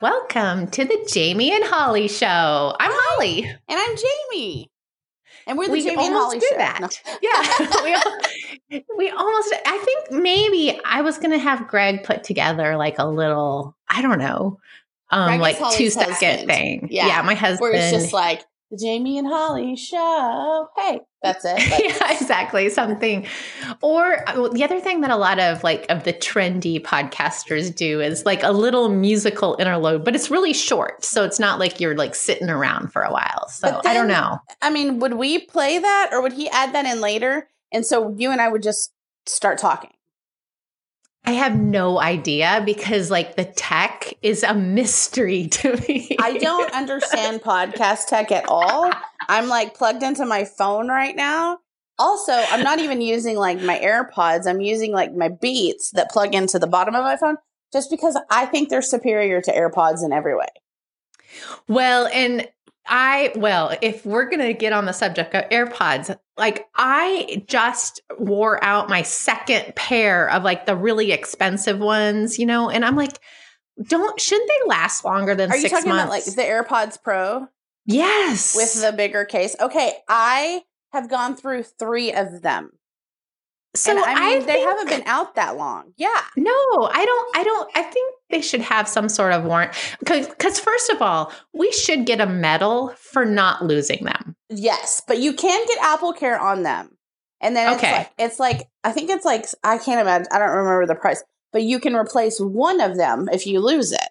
Welcome to the Jamie and Holly show. I'm Holly. And I'm Jamie. And we're the we Jamie and Holly do show. that. No. Yeah, we, we almost. I think maybe I was going to have Greg put together like a little. I don't know, um, Greg like two second husband. thing. Yeah, Yeah, my husband. Where it's just like the Jamie and Holly show. Hey, that's it. But yeah, exactly. Something. Or uh, the other thing that a lot of like of the trendy podcasters do is like a little musical interlude, but it's really short. So it's not like you're like sitting around for a while. So But I don't know. I mean, would we play that or would he add that in later? And so you and I would just start talking. I have no idea because like the tech is a mystery to me. I don't understand podcast tech at all. I'm like plugged into my phone right now. Also, I'm not even using like my AirPods. I'm using like my Beats that plug into the bottom of my phone just because I think they're superior to AirPods in every way. Well, and I, well, if we're going to get on the subject of AirPods, like I just wore out my second pair of like the really expensive ones, you know, and I'm like, don't, shouldn't they last longer than Are you talking months? about like the AirPods Pro yes. with the bigger case? Okay, I have gone through three of them. so and I mean, they think- haven't been out that long. Yeah. No, I don't. I don't. I think they should have some sort of warrant. Because first of all, we should get a medal for not losing them. Yes, but you can get Apple Care on them. And then it's Okay. like it's like I think it's like I can't imagine I don't remember the price, but you can replace one of them if you lose it.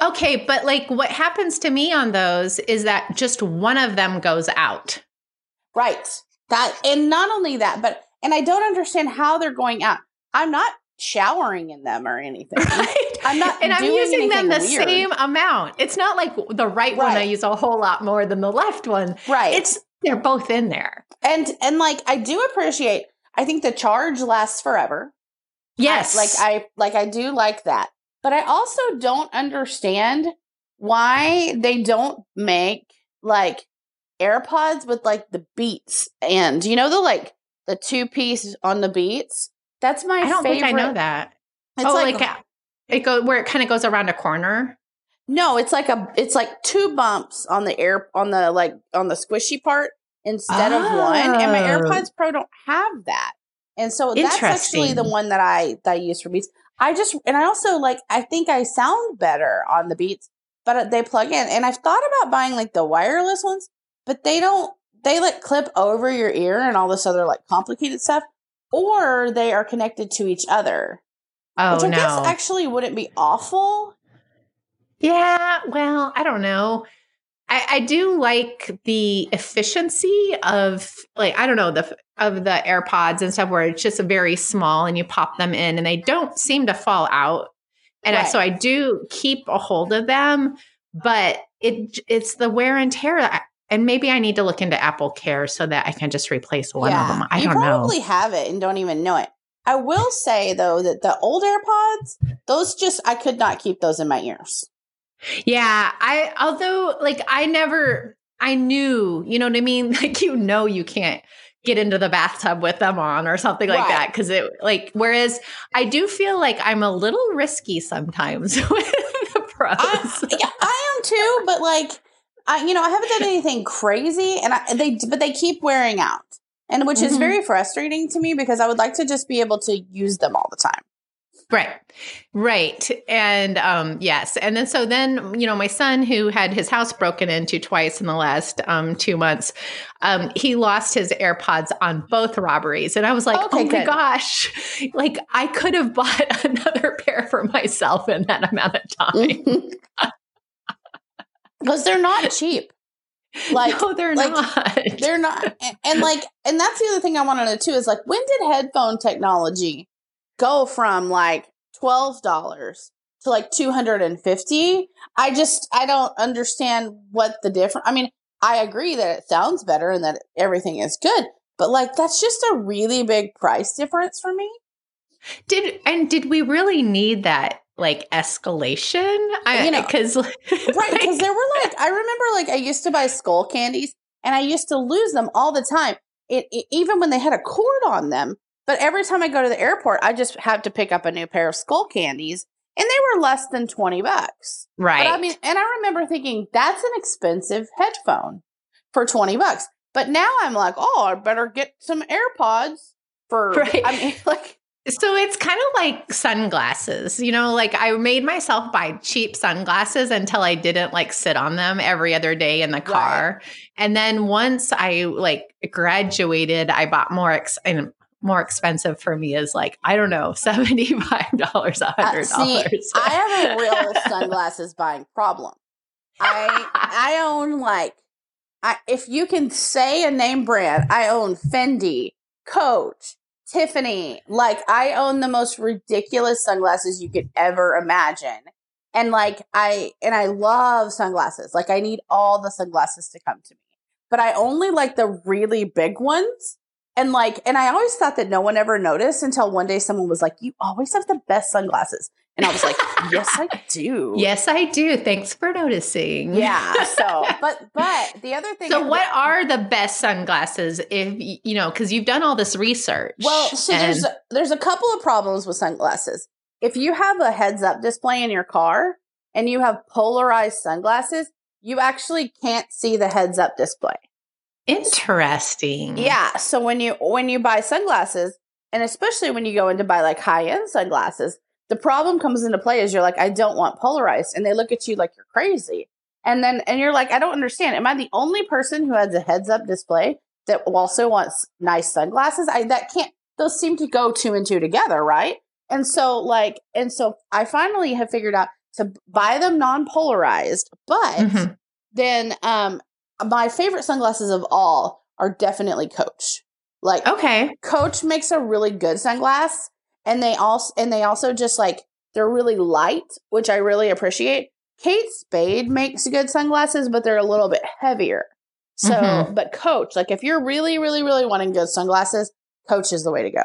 Okay, but like what happens to me on those is that just one of them goes out. Right. That and not only that, but and I don't understand how they're going out. I'm not showering in them or anything. Right? I'm not and I'm using them the weird. same amount. It's not like the right, one I use a whole lot more than the left one. Right. It's they're both in there. and and like I do appreciate I think the charge lasts forever. Yes. I- like I like I do like that. But I also don't understand why they don't make like AirPods with like the beats and you know the like the two piece on the beats. That's my I don't favorite. think I know that. It's oh, like, like, uh, it go where it kind of goes around a corner. no, it's like a it's like two bumps on the air on the like on the squishy part instead of one. And my Oh. AirPods Pro don't have that. And so that's actually the one that I that I use for beats. I just and I also like I think I sound better on the beats, but uh, they plug in. And I've thought about buying like the wireless ones, but they don't they like clip over your ear and all this other like complicated stuff, or they are connected to each other. Oh which I no. guess actually wouldn't be awful. Yeah, well, I don't know. I, I do like the efficiency of like I don't know the of the AirPods and stuff where it's just very small and you pop them in and they don't seem to fall out. And I, so I do keep a hold of them, but it it's the wear and tear. that- And maybe I need to look into Apple Care so that I can just replace one of them. I you don't know. You probably have it and don't even know it. I will say though that the old AirPods, those just I could not keep those in my ears. Yeah, I although like I never I knew, you know what I mean? Like you know you can't get into the bathtub with them on or something like Right. that cuz it like whereas I do feel like I'm a little risky sometimes with the pros. I, yeah, I am too, but like I you know, I haven't done anything crazy and I they but they keep wearing out. And which is Mhm. very frustrating to me because I would like to just be able to use them all the time. Right. Right. And um yes. And then so then, you know, my son who had his house broken into twice in the last um 2 months, um he lost his AirPods on both robberies. And I was like, Okay, "Oh my good. gosh. Like I could have bought another pair for myself in that amount of time." Because they're not cheap. Like no, they're like, not. they're not and, and like and that's the other thing i want to know too is like when did headphone technology go from like $12 to like 250 i just i don't understand what the difference i mean i agree that it sounds better and that everything is good but like that's just a really big price difference for me did and did we really need that like escalation? I You know, cuz right because there were like i remember like i used to buy skull candies and i used to lose them all the time it, it- even when they had a cord on them but every time i go to the airport i just have to pick up a new pair of skull candies and they were less than 20 bucks. Right. But I mean, and I remember thinking that's an expensive headphone for 20 bucks. But now I'm like, oh, I better get some AirPods for, Right. I mean, like, So it's kind of like sunglasses, you know, like I made myself buy cheap sunglasses until I didn't like sit on them every other day in the car. And then once I like graduated, I bought more ex- and more expensive for me is like, I don't know, $75, uh, $100. see, I have a real sunglasses buying problem. I, I own like, I, if you can say a name brand, I own Fendi, Coach, Tiffany. Like I own the most ridiculous sunglasses you could ever imagine. And like I and I love sunglasses. Like I need all the sunglasses to come to me. But I only like the really big ones. And like and I always thought that no one ever noticed until one day someone was like, "You always have the best sunglasses." And I was like, "Yes, I do." yes, I do. Thanks for noticing. Yeah. So, but but the other thing So what are the best sunglasses if you know cuz you've done all this research? Well, so and- there's a, there's a couple of problems with sunglasses. If you have a heads up display in your car and you have polarized sunglasses, you actually can't see the heads up display. interesting. Yeah, so when you when you buy sunglasses and especially when you go in to buy like high-end sunglasses, the problem comes into play is you're like I don't want polarized and they look at you like you're crazy. And then and you're like I don't understand. Am I the only person who has a heads up display that also wants nice sunglasses? I that can't those seem to go two and two together, right? And so like and so I finally have figured out to buy them non-polarized, but Mhm. then um my favorite sunglasses of all are definitely Coach. Like Okay. Coach makes a really good sunglass and they also and they also just like they're really light, which I really appreciate. Kate Spade makes good sunglasses, but they're a little bit heavier. So, Mhm. but Coach, like if you're really, really, really wanting good sunglasses, Coach is the way to go.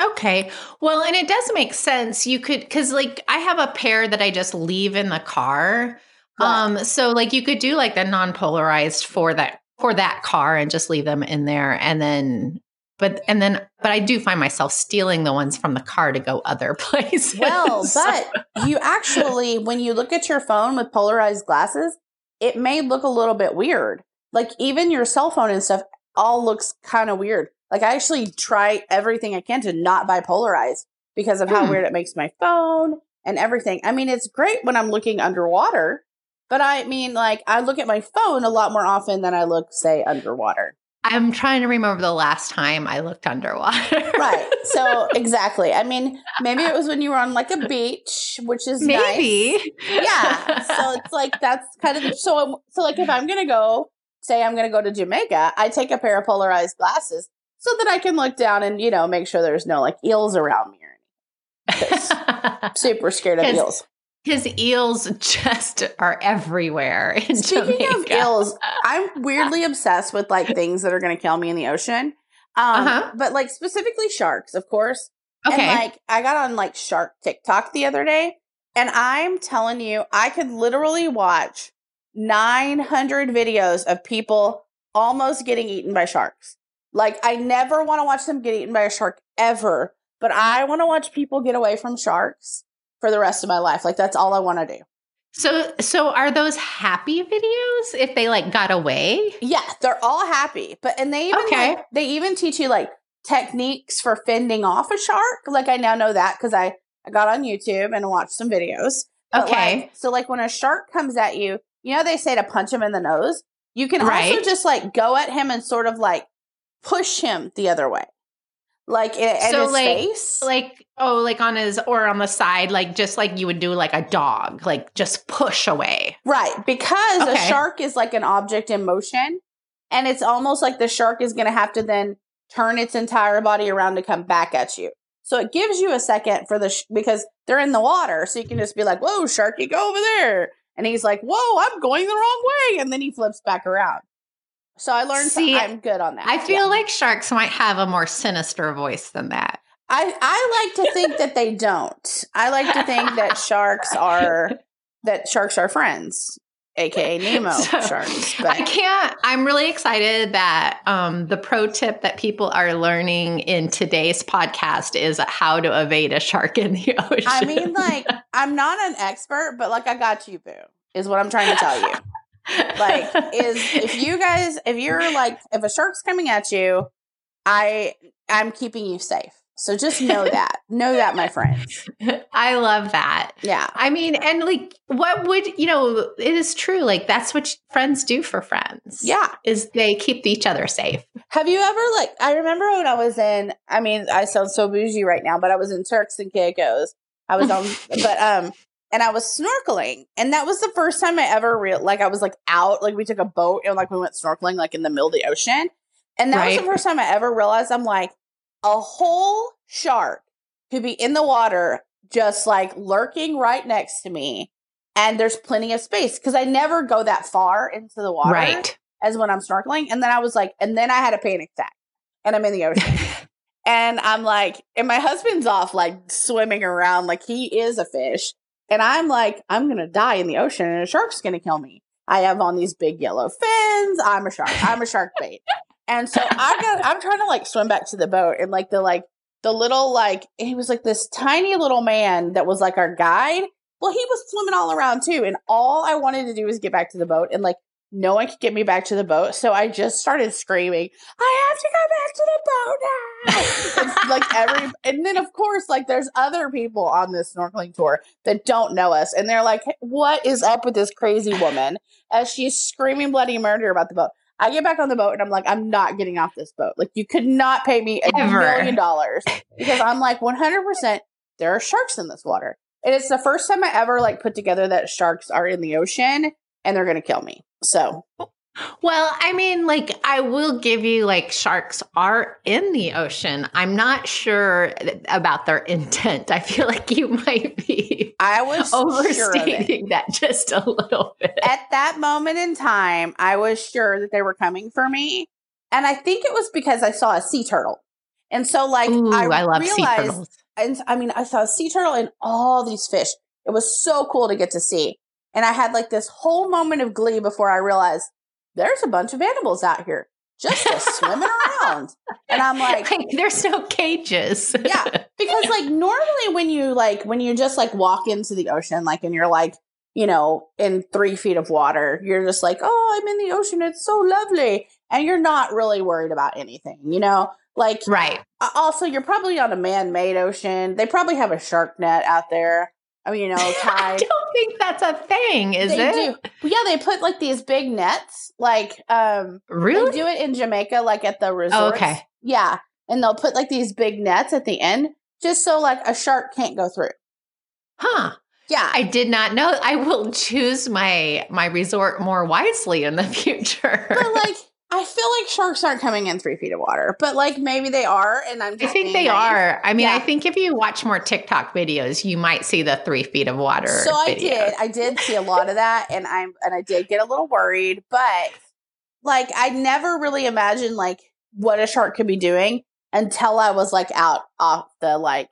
Okay. Well, and it does make sense. You could cuz like I have a pair that I just leave in the car. Um so like you could do like the non-polarized for that for that car and just leave them in there and then but and then but I do find myself stealing the ones from the car to go other places. Well, but you actually, when you look at your phone with polarized glasses, it may look a little bit weird. Like even your cell phone and stuff all looks kind of weird. Like I actually try everything I can to not buy polarized because of how Hmm. weird it makes my phone and everything. I mean, it's great when I'm looking underwater, but I mean, like I look at my phone a lot more often than I look, say, underwater. I'm trying to remember the last time I looked underwater. Right. So exactly. I mean, maybe it was when you were on like a beach, which is nice. Maybe. yeah so it's like that's kind of so so like if i'm gonna go say i'm gonna go to jamaica i take a pair of polarized glasses so that i can look down and you know make sure there's no like eels around me or anything super scared of eels His eels just are everywhere in speaking of eels i'm weirdly obsessed with like things that are gonna kill me in the ocean um Uh-huh. but like specifically sharks of course Okay. And like I got on like Shark TikTok the other day, and I'm telling you, I could literally watch 900 videos of people almost getting eaten by sharks. Like I never want to watch them get eaten by a shark ever, but I want to watch people get away from sharks for the rest of my life. Like that's all I want to do. so so are those happy videos if they like got away? Yeah, they're all happy, but and they even Okay. like, they even teach you like techniques for fending off a shark. Like I now know that because I I got on YouTube and watched some videos. But, Okay. like, so like when a shark comes at you, you know they say to punch him in the nose. You can also just like go at him and sort of like push him the other way, like in, in So, his like- face. Like oh like on his or on the side like just like you would do like a dog like just push away. Right, because a shark is like an object in motion, and it's almost like the shark is going to have to then turn its entire body around to come back at you. So it gives you a second for the sh- because they're in the water, so you can just be like, "Whoa, sharky, go over there," and he's like, "Whoa, I'm going the wrong way," and then he flips back around. So I learned See, I'm good on that. I feel Yeah. like sharks might have a more sinister voice than that. I I like to think that they don't. I like to think that sharks are that sharks are friends. aka Nemo So, sharks. I can't. I'm really excited that um, the pro tip that people are learning in today's podcast is how to evade a shark in the ocean. I mean, like, I'm not an expert, but like, I got you, boo. Is what I'm trying to tell you. Like is if you guys if you're like if a shark's coming at you i i'm keeping you safe so just know that know that my friends I love that. yeah I mean, and like, what would you know? It is true. Like, that's what friends do for friends. yeah is they keep each other safe. have you ever like i remember when i was in i mean i sound so bougie right now but i was in turks and caicos i was on but um and i was snorkeling and that was the first time i ever real like i was like out like we took a boat and like we went snorkeling like in the middle of the ocean and that was the first time i ever realized i'm like a whole shark could be in the water just like lurking right next to me and there's plenty of space because i never go that far into the water Right. as when I'm snorkeling. And then I was like, and then I had a panic attack and I'm in the ocean. and I'm like, and my husband's off like swimming around like he is a fish. And I'm like, I'm going to die in the ocean and a shark's going to kill me. I have on these big yellow fins. I'm a shark. I'm a shark bait. And so I got, I'm trying to like swim back to the boat and like the, like the little, like, he was like this tiny little man that was like our guide. Well, he was swimming all around too. And all I wanted to do was get back to the boat and like, no one could get me back to the boat. So I just started screaming, I have to go back to the boat now. It's like every, and then of course, like there's other people on this snorkeling tour that don't know us. And they're like, what is up with this crazy woman as she's screaming bloody murder about the boat? I get back on the boat and I'm like, I'm not getting off this boat. Like, you could not pay me a Ever. million dollars because I'm like, 100% there are sharks in this water. And it's the first time I ever like put together that sharks are in the ocean and they're going to kill me. So, Well, I mean, like, I will give you, like, sharks are in the ocean. I'm not sure about their intent. I feel like you might be I was sure overstating that just a little bit. At that moment in time, I was sure that they were coming for me. And I think it was because I saw a sea turtle. And so, like, Ooh, I, I, love sea realized, turtles. and I mean, I saw a sea turtle and all these fish. It was so cool to get to see. And I had like this whole moment of glee before I realized there's a bunch of animals out here just swimming around. And I'm like, Like, there's no cages. yeah because like normally when you like when you just like walk into the ocean like and you're like you know in three feet of water you're just like oh i'm in the ocean it's so lovely and you're not really worried about anything you know like right. also you're probably on a man-made ocean they probably have a shark net out there i mean you know I tied don't think that's a thing, is they it? do yeah they put like these big nets like um Really? they do it in Jamaica, like at the resorts. okay. Yeah. And they'll put like these big nets at the end just so like a shark can't go through. Huh. Yeah. I did not know. I will choose my my resort more wisely in the future. but like, I feel like sharks aren't coming in three feet of water, but like maybe they are. And I'm I think they are. I mean, I think if you watch more TikTok videos, you might see the three feet of water. So I did. I did see a lot of that and I'm and I did get a little worried, but like I never really imagined like what a shark could be doing until I was like out off the like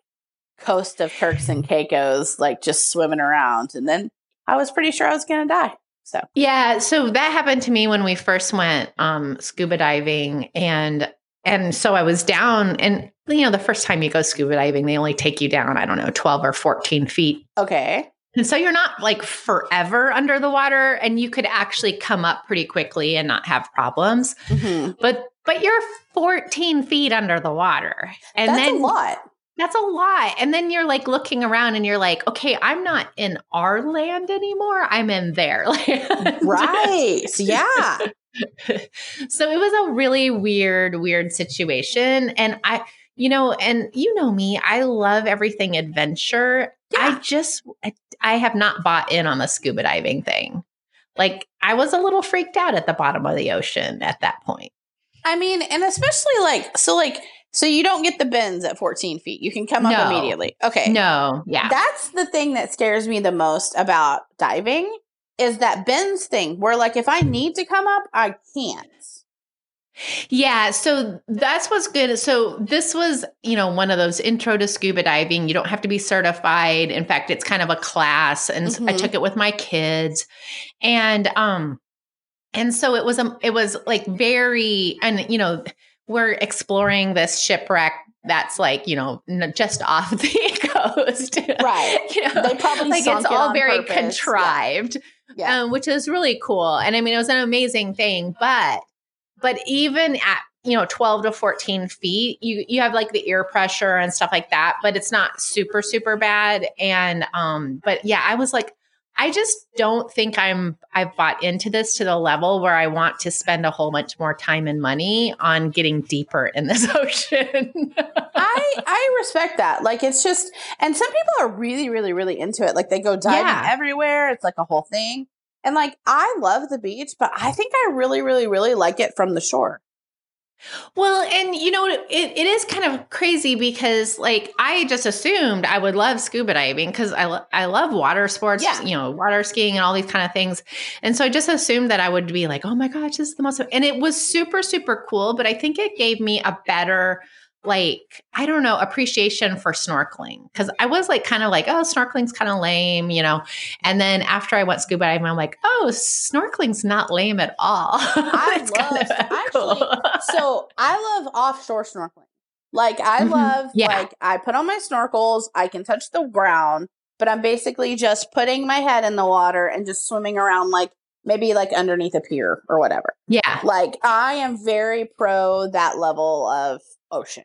coast of Turks and Caicos, like just swimming around. And then I was pretty sure I was gonna die. So. Yeah, so that happened to me when we first went um, scuba diving, and and so I was down, and you know, the first time you go scuba diving, they only take you down, I don't know, twelve or fourteen feet, okay. and so you're not like forever under the water, and you could actually come up pretty quickly and not have problems, hmm but but you're fourteen feet under the water, and That's then a lot. That's a lot. And then you're like looking around and you're like, okay, I'm not in our land anymore. I'm in their land. Right. Yeah. so it was a really weird, weird situation. And I, you know, and you know me, I love everything adventure. I just, I, I have not bought in on the scuba diving thing. Like I was a little freaked out at the bottom of the ocean at that point. I mean, and especially like so like so you don't get the bends at 14 feet. You can come No. up immediately. Okay. No, yeah. That's the thing that scares me the most about diving is that bends thing where like if I need to come up, I can't. Yeah, so that's what's good. So this was, you know, one of those intro to scuba diving. You don't have to be certified. In fact, it's kind of a class and mm-hmm. I took it with my kids. And um and so it was um it was like very and you know, we're exploring this shipwreck that's like you know just off the coast right you know they probably like it's all very purpose. contrived yeah. yeah. Um, which is really cool and i mean it was an amazing thing but but even at you know 12 to 14 feet you you have like the ear pressure and stuff like that but it's not super super bad and um but yeah i was like i just don't think i'm i've bought into this to the level where i want to spend a whole bunch more time and money on getting deeper in this ocean. I i respect that. Like it's just and some people are really really really into it. Like they go diving yeah. everywhere. It's like a whole thing. And like, I love the beach, but I think I really, really, really like it from the shore. Well, and you know, it, it is kind of crazy because like I just assumed I would love scuba diving because I, lo- I love water sports, yeah. you know, water skiing and all these kind of things. And so I just assumed that I would be like, oh my gosh, this is the most, and it was super, super cool. But I think it gave me a better like I don't know appreciation for snorkeling because I was like kind of like oh snorkeling's kind of lame you know and then after I went scuba diving I'm like oh snorkeling's not lame at all. I love actually cool. so I love offshore snorkeling. Like I mm-hmm. love yeah. like I put on my snorkels I can touch the ground but I'm basically just putting my head in the water and just swimming around like maybe like underneath a pier or whatever. Yeah. Like I am very pro that level of ocean.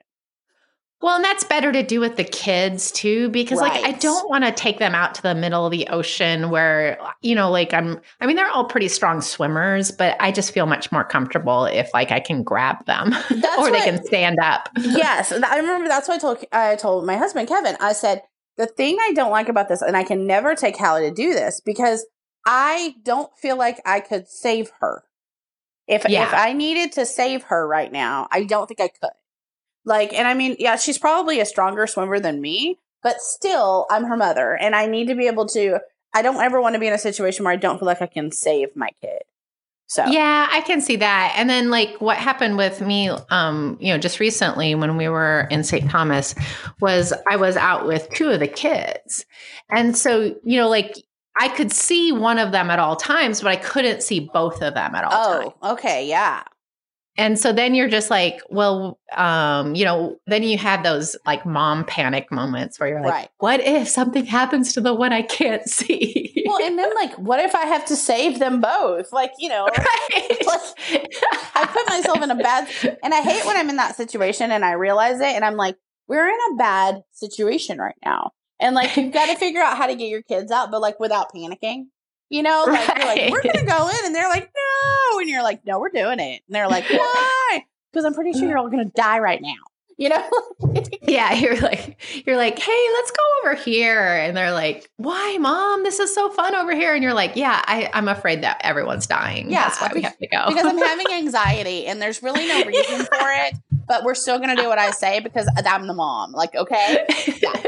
Well, and that's better to do with the kids too, because right. like I don't want to take them out to the middle of the ocean where, you know, like I'm, I mean, they're all pretty strong swimmers, but I just feel much more comfortable if like I can grab them or they can stand up. yes. I remember that's what I told, I told my husband, Kevin, I said, the thing I don't like about this, and I can never take Hallie to do this because I don't feel like I could save her. If, yeah. if I needed to save her right now, I don't think I could. Like, and I mean, yeah, she's probably a stronger swimmer than me, but still, I'm her mother, and I need to be able to. I don't ever want to be in a situation where I don't feel like I can save my kid. So yeah, I can see that. And then like what happened with me, um, you know, just recently when we were in St. Thomas, was I was out with two of the kids, and so you know, like I could see one of them at all times, but I couldn't see both of them at all oh, times. okay, yeah. And so then you're just like, well, um, you know, then you have those like mom panic moments where you're like, right. what if something happens to the one I can't see? Well, and then like, what if I have to save them both? Like, you know, right. like, I put myself in a bad, and I hate when I'm in that situation and I realize it and I'm like, we're in a bad situation right now. And like, you've got to figure out how to get your kids out, but like without panicking. You know, like right. you're like, we're gonna go in, and they're like, no, and you're like, no, we're doing it, and they're like, why? Because I'm pretty sure you're all gonna die right now. You know? yeah, you're like, you're like, hey, let's go over here, and they're like, why, mom? This is so fun over here, and you're like, yeah, I, I'm afraid that everyone's dying. Yeah, that's why we have to go because I'm having anxiety, and there's really no reason for it, but we're still gonna do what I say because I'm the mom. Like, okay, yeah.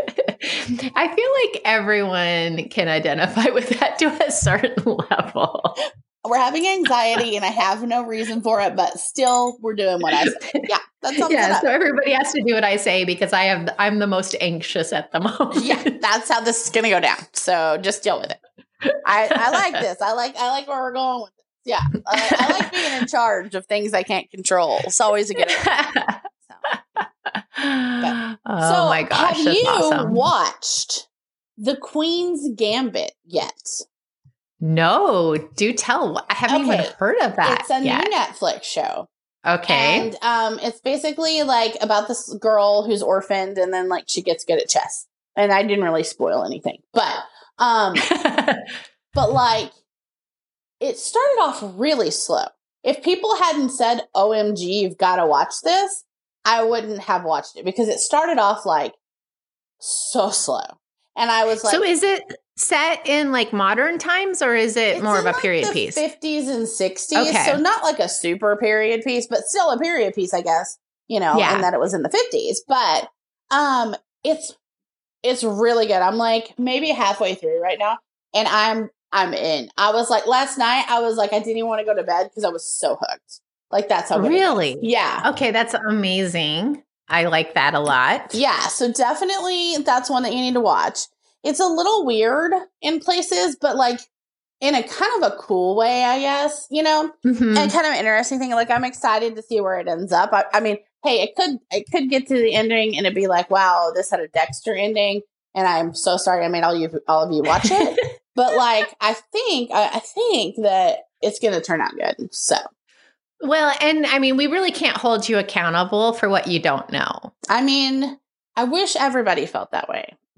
I feel like everyone can identify with that to a certain level. We're having anxiety and I have no reason for it, but still we're doing what I say. Yeah. That's yeah, so everybody has to do what I say because I have I'm the most anxious at the moment. Yeah, that's how this is gonna go down. So just deal with it. I, I like this. I like I like where we're going with this. Yeah. I, I like being in charge of things I can't control. It's always a good idea. So. But, oh so my gosh! Have you awesome. watched The Queen's Gambit yet? No, do tell. I haven't okay. even heard of that. It's a yet. new Netflix show. Okay. And um, it's basically like about this girl who's orphaned and then like she gets good at chess. And I didn't really spoil anything. But um but like it started off really slow. If people hadn't said, OMG, you've got to watch this, I wouldn't have watched it because it started off like so slow. And I was like So is it set in like modern times or is it more of a like period piece? 50s and 60s. Okay. So not like a super period piece, but still a period piece, I guess, you know, yeah. and that it was in the 50s. But um it's it's really good. I'm like maybe halfway through right now and I'm I'm in. I was like last night I was like I didn't even want to go to bed because I was so hooked. Like that's how good it is. Really? Yeah. Okay, that's amazing. I like that a lot. Yeah, so definitely that's one that you need to watch. It's a little weird in places, but like in a kind of a cool way, I guess, you know? Mhm. And kind of interesting thing. Like I'm excited to see where it ends up. I, I mean, hey, it could it could get to the ending and it'd be like, wow, this had a Dexter ending, and I'm so sorry I made all you all of you watch it. but like, I think I, I think that it's gonna turn out good. So Well, and I mean, we really can't hold you accountable for what you don't know. I mean, I wish everybody felt that way.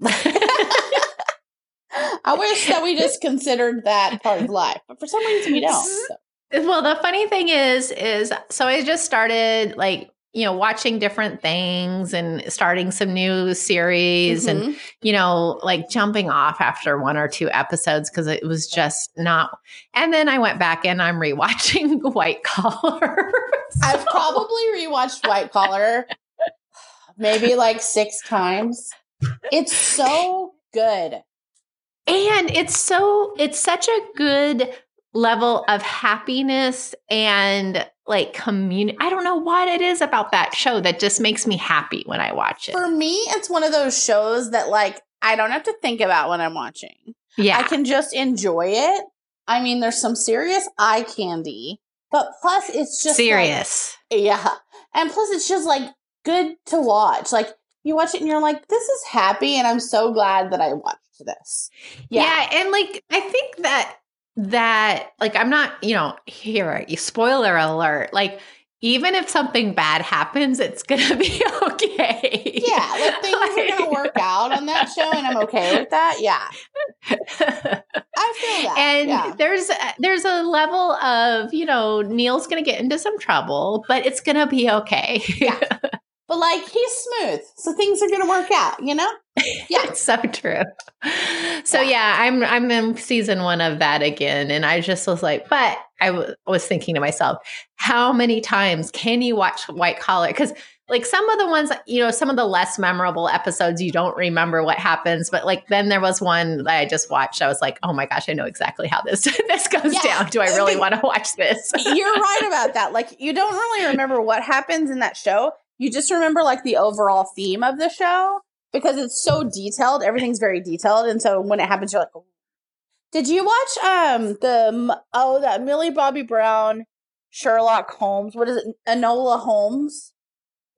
I wish that we just considered that part of life, but for some reason we don't. So. Well, the funny thing is, is so I just started like, you know, watching different things and starting some new series and, Mhm. you know, like jumping off after one or two episodes because it was just not. And then I went back and I'm rewatching White Collar. I've probably rewatched White Collar maybe like six times. It's so good. And it's so, it's such a good level of happiness and like community. I don't know what it is about that show that just makes me happy when I watch it. For me, it's one of those shows that like I don't have to think about when I'm watching. yeah. I can just enjoy it. I mean, there's some serious eye candy, but plus it's just like- serious. yeah. And plus it's just like good to watch. Like you watch it and you're like, this is happy and I'm so glad that I watched this. yeah. And like, I think that, that, like, I'm not, you know, here, spoiler alert. Like, even if something bad happens, it's going to be okay. Yeah, like things are gonna work out on that show, and I'm okay with that. Yeah, I feel that. and yeah. there's there's a level of you know Neal's gonna get into some trouble, but it's gonna be okay. Yeah. but like he's smooth, so things are gonna work out. You know? Yeah. it's so true. So Yeah. yeah. I'm I'm in season one of that again, and I just was like, but I w- was thinking to myself, how many times can you watch White Collar? Because like some of the ones, you know, some of the less memorable episodes, you don't remember what happens. But like then there was one that I just watched. I was like, oh my gosh, I know exactly how this this goes Yeah. down. Do I really want to watch this? You're right about that. Like you don't really remember what happens in that show. You just remember like the overall theme of the show because it's so detailed. Everything's very detailed, and so when it happens, you're like, "Oh." "Did you watch um the oh that Millie Bobby Brown Sherlock Holmes? What is it? Enola Holmes."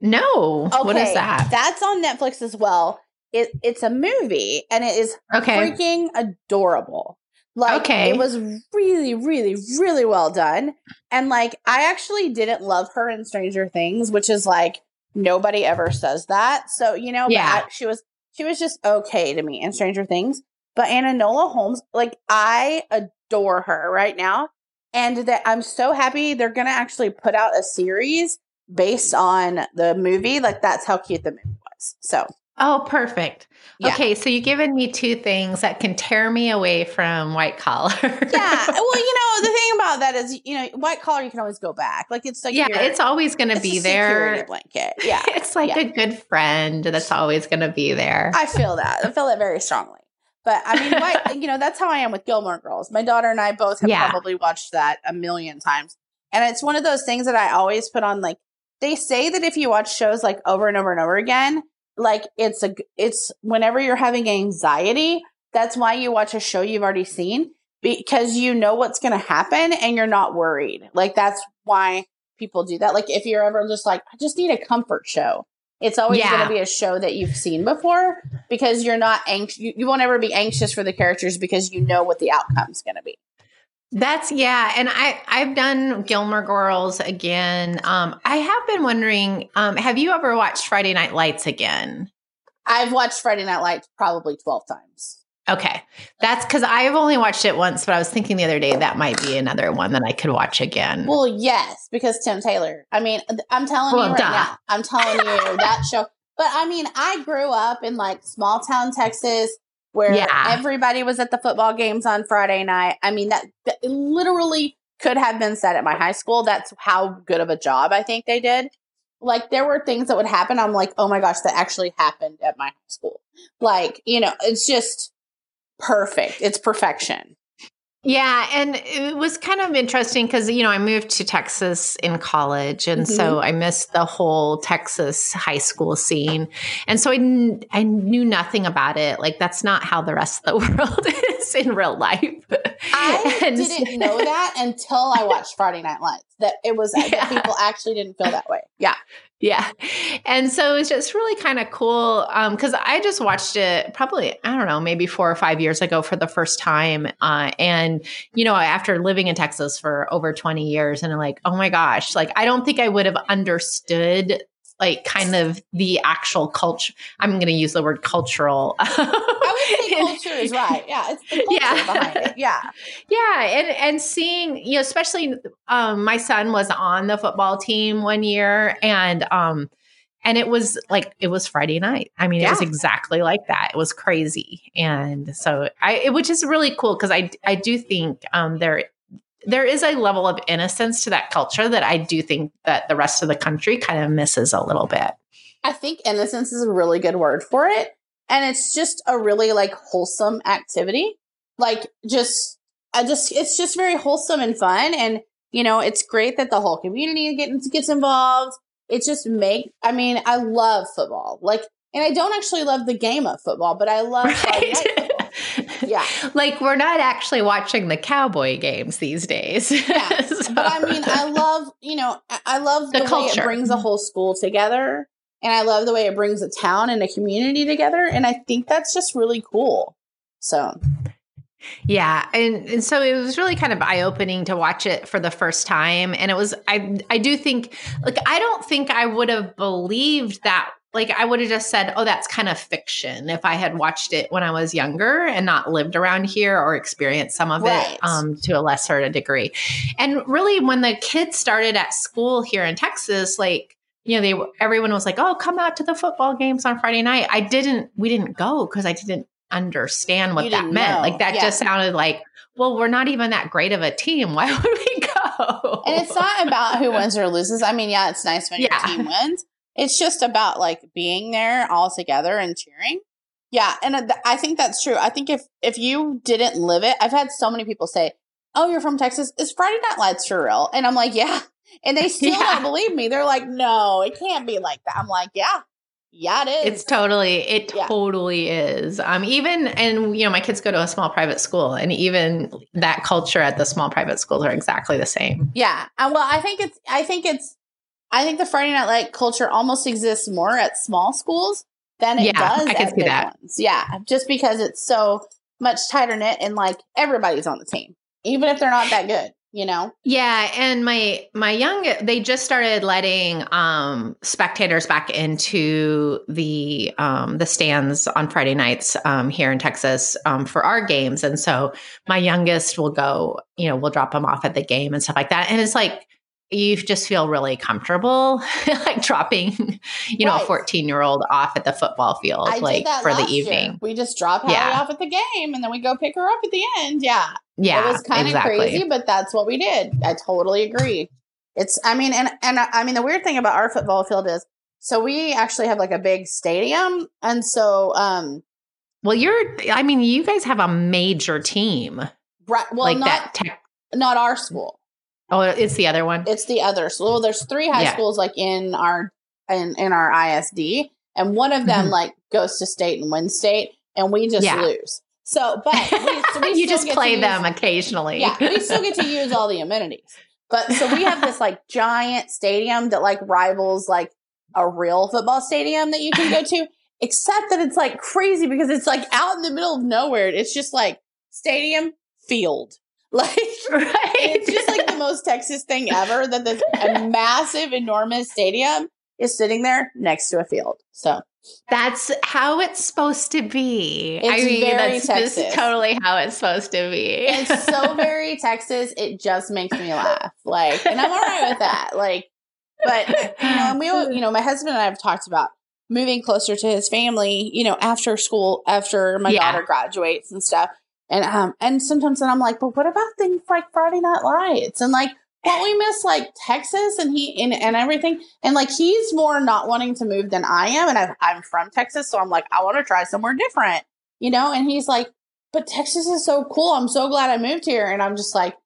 No. What is that? That's on Netflix as well. It it's a movie and it is Okay. freaking adorable. Like Okay. it was really, really, really well done. And like I actually didn't love her in Stranger Things, which is like nobody ever says that. So, you know, Yeah. I- she was she was just okay to me in Stranger Things. But Anna Nola Holmes, like I adore her right now. And that I'm so happy they're gonna actually put out a series based on the movie. Like that's how cute the movie was. So Oh, perfect. Yeah. Okay, so you've given me two things that can tear me away from white collar. yeah. Well, you know, the thing about that is, you know, white collar you can always go back. Like it's like yeah, your- it's always going to be a there. blanket. Yeah. It's like Yeah. a good friend that's always going to be there. I feel that. I feel it very strongly. But I mean, white, you know, that's how I am with Gilmore Girls. My daughter and I both have Yeah. probably watched that a million times. And it's one of those things that I always put on like they say that if you watch shows like over and over and over again, like it's a it's whenever you're having anxiety, that's why you watch a show you've already seen because you know what's going to happen and you're not worried. Like that's why people do that. Like if you're ever just like I just need a comfort show. It's always Yeah. going to be a show that you've seen before because you're not anxious. You, you won't ever be anxious for the characters because you know what the outcome's going to be. That's yeah, and I I've done Gilmore Girls again. Um, I have been wondering, um, have you ever watched Friday Night Lights again? I've watched Friday Night Lights probably 12 times. Okay, that's because I've only watched it once, but I was thinking the other day that might be another one that I could watch again. Well, yes, because Tim Taylor. I mean, I'm telling Well, you right duh. now. I'm telling you that show. But I mean, I grew up in like small town Texas where Yeah. everybody was at the football games on Friday night. I mean, that, that literally could have been said at my high school. That's how good of a job I think they did. Like there were things that would happen. I'm like, oh my gosh, that actually happened at my high school. Like, you know, it's just perfect. It's perfection. Yeah, and it was kind of interesting because you know I moved to Texas in college, and mm-hmm. so I missed the whole Texas high school scene, and so I kn- I knew nothing about it. Like that's not how the rest of the world is in real life. I and didn't know that until I watched Friday Night Lights. That it was yeah. that people actually didn't feel that way. Yeah. Yeah. And so it was just really kind of cool because um, I just watched it probably, I don't know, maybe four or five years ago for the first time. Uh, and, you know, after living in Texas for over 20 years, and I'm like, oh my gosh, like I don't think I would have understood like kind of the actual culture. I'm going to use the word cultural. I would say culture is right. Yeah, it's the culture yeah. behind it. Yeah, yeah, and and seeing you know, especially um, my son was on the football team one year, and um, and it was like it was Friday night. I mean, yeah. it was exactly like that. It was crazy, and so I, it, which is really cool because I I do think um there there is a level of innocence to that culture that I do think that the rest of the country kind of misses a little bit. I think innocence is a really good word for it. And it's just a really like wholesome activity. Like just, I just, it's just very wholesome and fun. And, you know, it's great that the whole community gets, gets involved. It just make, I mean, I love football. Like, and I don't actually love the game of football, but I love right? yeah. like we're not actually watching the cowboy games these days. Yeah. so. But I mean, I love, you know, I love the, the way it brings a mm-hmm. whole school together. And I love the way it brings a town and a community together. And I think that's just really cool. So yeah, and and so it was really kind of eye opening to watch it for the first time, and it was I I do think like I don't think I would have believed that like I would have just said, oh, that's kind of fiction if I had watched it when I was younger and not lived around here or experienced some of right. it um, to a lesser degree. And really, when the kids started at school here in Texas, like, you know, they everyone was like, "Oh, come out to the football games on Friday night." I didn't. We didn't go because I didn't understand what you that meant. Know. Like that yeah. just sounded like, well, we're not even that great of a team. Why would we go? And it's not about who wins or loses. I mean, yeah, it's nice when yeah. your team wins, it's just about like being there all together and cheering. Yeah, and uh, I think that's true. I think if if you didn't live it, I've had so many people say, "Oh, you're from Texas. Is Friday Night Lights for real?" And I'm like, "Yeah." And they still yeah. don't believe me. They're like, "No, it can't be like that." I'm like, "Yeah, yeah, it is. It's totally, it yeah. totally is. Um, even and you know, my kids go to a small private school, and even that culture at the small private schools are exactly the same. Yeah, and well, I think it's, I think it's I think the Friday night light culture almost exists more at small schools than it yeah, does I can see that. ones. Yeah, just because it's so much tighter knit and like everybody's on the team, even if they're not that good. You know? Yeah, and my my young they just started letting um spectators back into the um the stands on Friday nights um here in Texas um for our games and so my youngest will go, you know, we'll drop them off at the game and stuff like that. And it's like you just feel really comfortable like dropping you know right. a 14 year old off at the football field I like for the evening year. we just drop Hallie yeah. off at the game and then we go pick her up at the end yeah yeah it was kind of exactly. crazy but that's what we did i totally agree it's i mean and and i mean the weird thing about our football field is so we actually have like a big stadium and so um well you're i mean you guys have a major team right well like not, that tech- not our school Oh, it's the other one. It's the other. So well, there's three high yeah. schools like in our in in our ISD, and one of them mm-hmm. like goes to state and wins state, and we just yeah. lose. So, but we, so we you just play them occasionally. Yeah, we still get to use all the amenities. But so we have this like giant stadium that like rivals like a real football stadium that you can go to, except that it's like crazy because it's like out in the middle of nowhere. It's just like stadium field Like, right. it's just like most Texas thing ever that this a massive, enormous stadium is sitting there next to a field. So that's how it's supposed to be. It's I mean, that's Texas. just totally how it's supposed to be. it's so very Texas. It just makes me laugh. Like, and I'm all right with that. Like, but you know, and we, you know, my husband and I have talked about moving closer to his family. You know, after school, after my yeah. daughter graduates and stuff. And um and sometimes then I'm like, but what about things like Friday Night Lights and like won't we miss like Texas and he and, and everything? And like he's more not wanting to move than I am, and I, I'm from Texas, so I'm like, I want to try somewhere different, you know. And he's like, but Texas is so cool. I'm so glad I moved here. And I'm just like,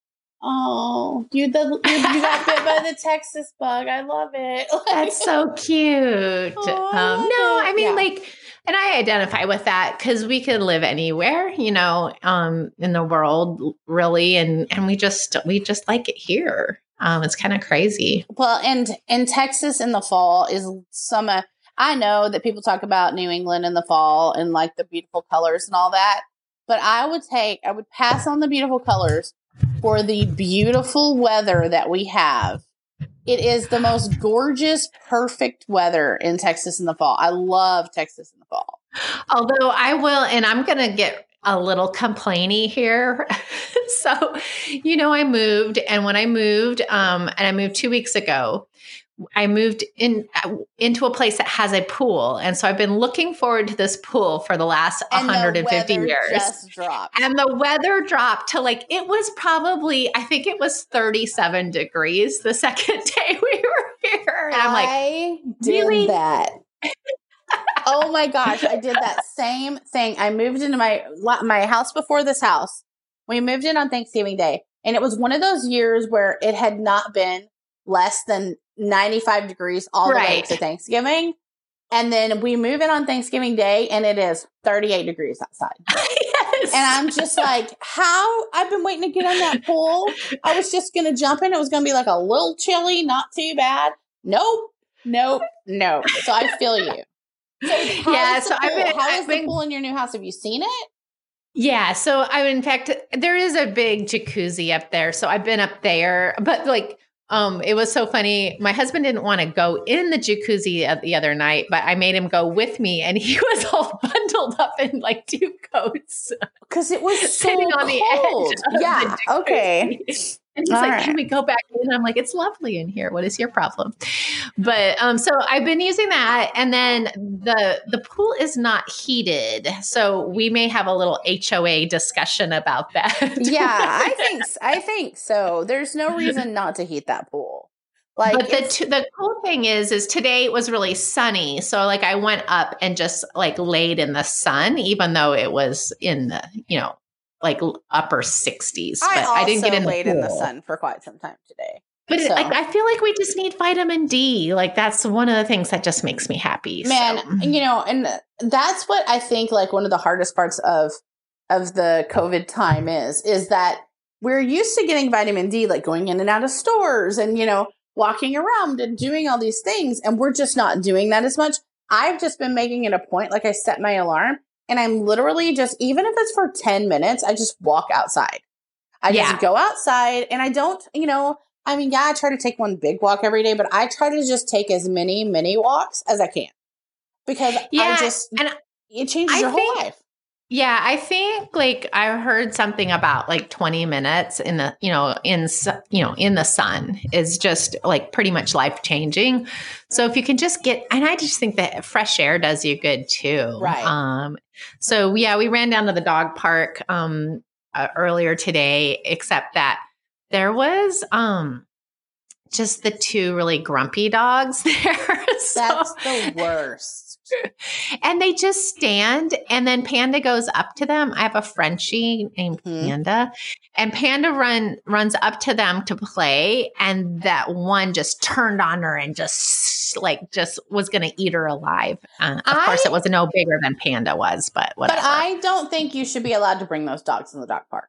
oh, you the you, you got bit by the Texas bug. I love it. That's so cute. Oh, um, no. I mean Yeah. like, and I identify with that because we could live anywhere, you know, um, in the world, really, and and we just we just like it here. Um, it's kind of crazy. Well, and in Texas in the fall is some. Uh, I know that people talk about New England in the fall and like the beautiful colors and all that, but I would take, I would pass on the beautiful colors for the beautiful weather that we have. It is the most gorgeous, perfect weather in Texas in the fall. I love Texas in the fall. Although I will, and I'm going to get a little complainy here. so, you know, I moved, and when I moved, um, and I moved two weeks ago, I moved in uh, into a place that has a pool, and so I've been looking forward to this pool for the last And the 150 weather years. and the weather dropped to like it was probably I think it was 37 degrees the second day we were here, and I'm like, I did really? that. oh my gosh, I did that same thing. I moved into my my house before this house. We moved in on Thanksgiving Day, and it was one of those years where it had not been less than 95 degrees all the way to Thanksgiving. And then we move in on Thanksgiving Day, and it is 38 degrees outside. yes. And I'm just like, how? I've been waiting to get in that pool. I was just going to jump in. It was going to be like a little chilly, not too bad. Nope. Nope. Nope. So I feel you. So Yeah, so I've been- How I've is the pool in your new house? Have you seen it? Yeah, so I in fact there is a big jacuzzi up there. So I've been up there, but like um it was so funny. My husband didn't want to go in the jacuzzi the other night, but I made him go with me and he was all bundled up in like two coats Because it was so sitting on the cold. yeah. Okay. And he's All like, right. "Can we go back in?" I'm like, "It's lovely in here. What is your problem?" But um, so I've been using that, and then the the pool is not heated, so we may have a little HOA discussion about that. Yeah, I think I think so. There's no reason not to heat that pool. Like but the t- the cool thing is, is today it was really sunny, so like I went up and just like laid in the sun, even though it was in the you know like upper 60s. But I, I, didn't get in the laid in the sun for quite some time today. But it, like, I feel like we just need vitamin D. Like that's one of the things that just makes me happy. man so. you know and that's what i think like one of the hardest parts of of the covid time is is that we're used to getting vitamin d like going in and out of stores and you know walking around and doing all these things and we're just not doing that as much i've just been making it a point like i set my alarm and i'm literally just even if it's for 10 minutes i just walk outside i Yeah. just go outside and i don't you know i mean yeah i try to take one big walk every day but i try to just take as many mini walks as i can because Yeah, I just and it changes I your whole life. Yeah, I think like I heard something about like 20 minutes in the, you know, in you know, in the sun is just like pretty much life changing. So if you can just get and I just think that fresh air does you good too. Right. Um so yeah, we ran down to the dog park um uh, earlier today except that there was um just the two really grumpy dogs there. so That's the worst. and they just stand and then panda goes up to them i have a frenchie named Mhm. panda and panda run runs up to them to play and that one just turned on her and just like just was gonna eat her alive uh, of course it was no bigger than panda was but whatever But I don't think you should be allowed to bring those dogs in the dog park.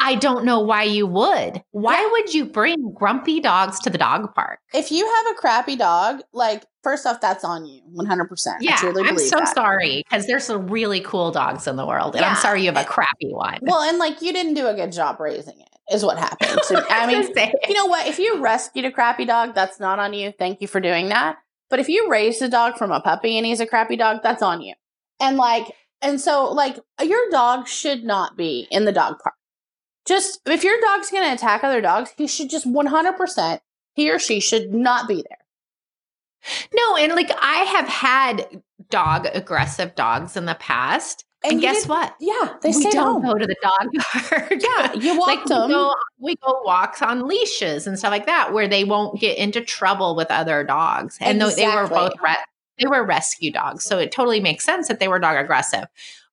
I don't know why you would why Yeah. would you bring grumpy dogs to the dog park If you have a crappy dog, like first off, that's on you, one hundred percent. yeah I i'm so that. sorry because there's some really cool dogs in the world and Yeah. i'm sorry you have a eh, crappy one Well, and like you didn't do a good job raising it, is what happened. To, I mean, you know what? If you rescued a crappy dog, that's not on you. Thank you for doing that. But if you raised a dog from a puppy and he's a crappy dog, that's on you. And like, and so like your dog should not be in the dog park. Just if your dog's going to attack other dogs, he should just 100%, he or she should not be there. No, and like I have had dog aggressive dogs in the past. And, you guess did- what? Yeah, they we don't home. go to the dog park. Yeah, you like walked we them. go, we go walks on leashes and stuff like that where they won't get into trouble with other dogs. And tho- they were both re- they were rescue dogs, so it totally makes sense that they were dog aggressive.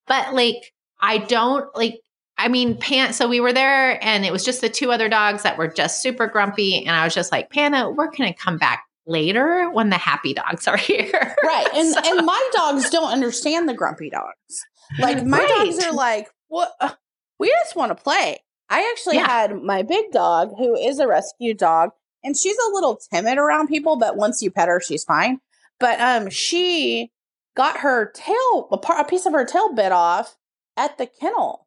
But like I don't like I mean, Pan. So we were there, and it was just the two other dogs that were just super grumpy, and I was just like, Panna, we're gonna come back later when the happy dogs are here. Right. And so. and my dogs don't understand the grumpy dogs. Like my right. dogs are like, what uh, we just want to play. I actually yeah. had my big dog who is a rescue dog and she's a little timid around people, but once you pet her, she's fine. But um she got her tail a, part, a piece of her tail bit off at the kennel.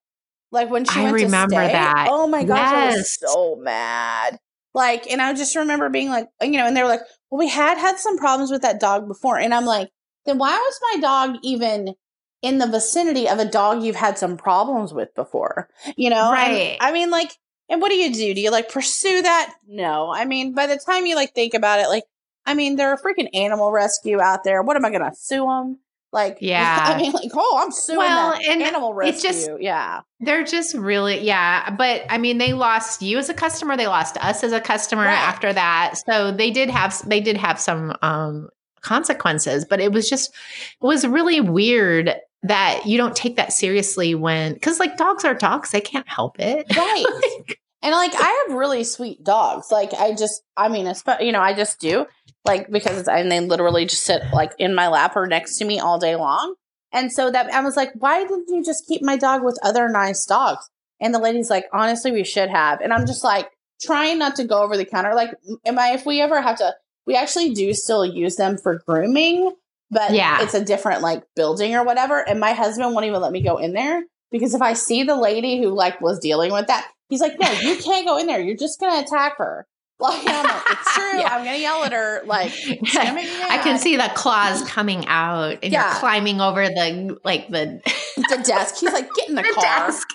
Like when she I went remember to stay. that. Oh my gosh, yes. I was so mad. Like, and I just remember being like, uh, you know, and they were like, well, we had had some problems with that dog before. And I'm like, then why was my dog even in the vicinity of a dog you've had some problems with before? You know? Right. And, I mean, like, and what do you do? Do you like pursue that? No. I mean, by the time you like think about it, like, I mean, they're a freaking animal rescue out there. What am I going to sue them? Like, yeah, I mean, like, oh, I'm suing well, and animal rescue. It's just, yeah, they're just really, yeah. But I mean, they lost you as a customer. They lost us as a customer right. after that. So they did have, they did have some um, consequences. But it was just, it was really weird that you don't take that seriously when, because like dogs are dogs, they can't help it, right? like, and like I have really sweet dogs. Like I just, I mean, you know, I just do like because and they literally just sit like in my lap or next to me all day long. And so that I was like, why didn't you just keep my dog with other nice dogs? And the lady's like, honestly, we should have. And I'm just like trying not to go over the counter. Like, am I? If we ever have to, we actually do still use them for grooming, but yeah, it's a different like building or whatever. And my husband won't even let me go in there because if I see the lady who like was dealing with that, he's like, no, you can't go in there. You're just gonna attack her. Like, I'm like, it's true. yeah. I'm gonna yell at her. Like, I can see the claws coming out, and yeah. you're climbing over the like the the desk. He's like, get in the, the car. Desk.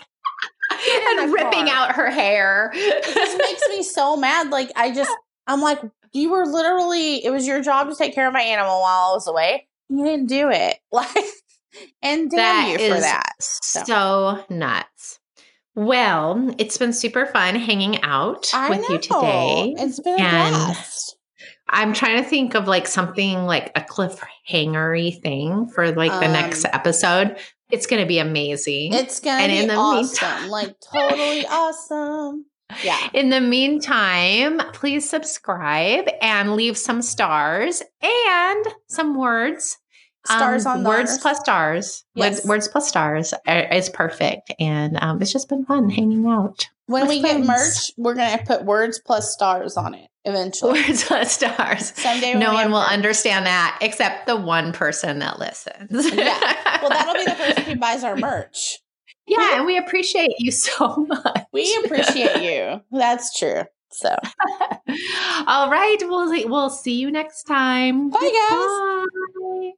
and ripping car. out her hair. It just makes me so mad. Like, I just, I'm like, you were literally, it was your job to take care of my animal while I was away. You didn't do it. Like, and damn that you for that. So. so nuts. Well, it's been super fun hanging out I with know. you today. It's been and blast. I'm trying to think of like something like a cliffhangery thing for like the um, next episode. It's going to be amazing. It's going to be in the awesome. Meantime, like totally awesome. Yeah. In the meantime, please subscribe and leave some stars and some words Stars um, on words plus stars. Yes. Words, words plus stars is perfect, and um, it's just been fun hanging out. When we friends. get merch, we're gonna put words plus stars on it eventually. Words plus stars. Someday, no one will merch. understand that except the one person that listens. yeah, well, that'll be the person who buys our merch. Yeah, and we appreciate you so much. We appreciate you. That's true. So, all right, we'll we'll see you next time. Bye, guys. Bye.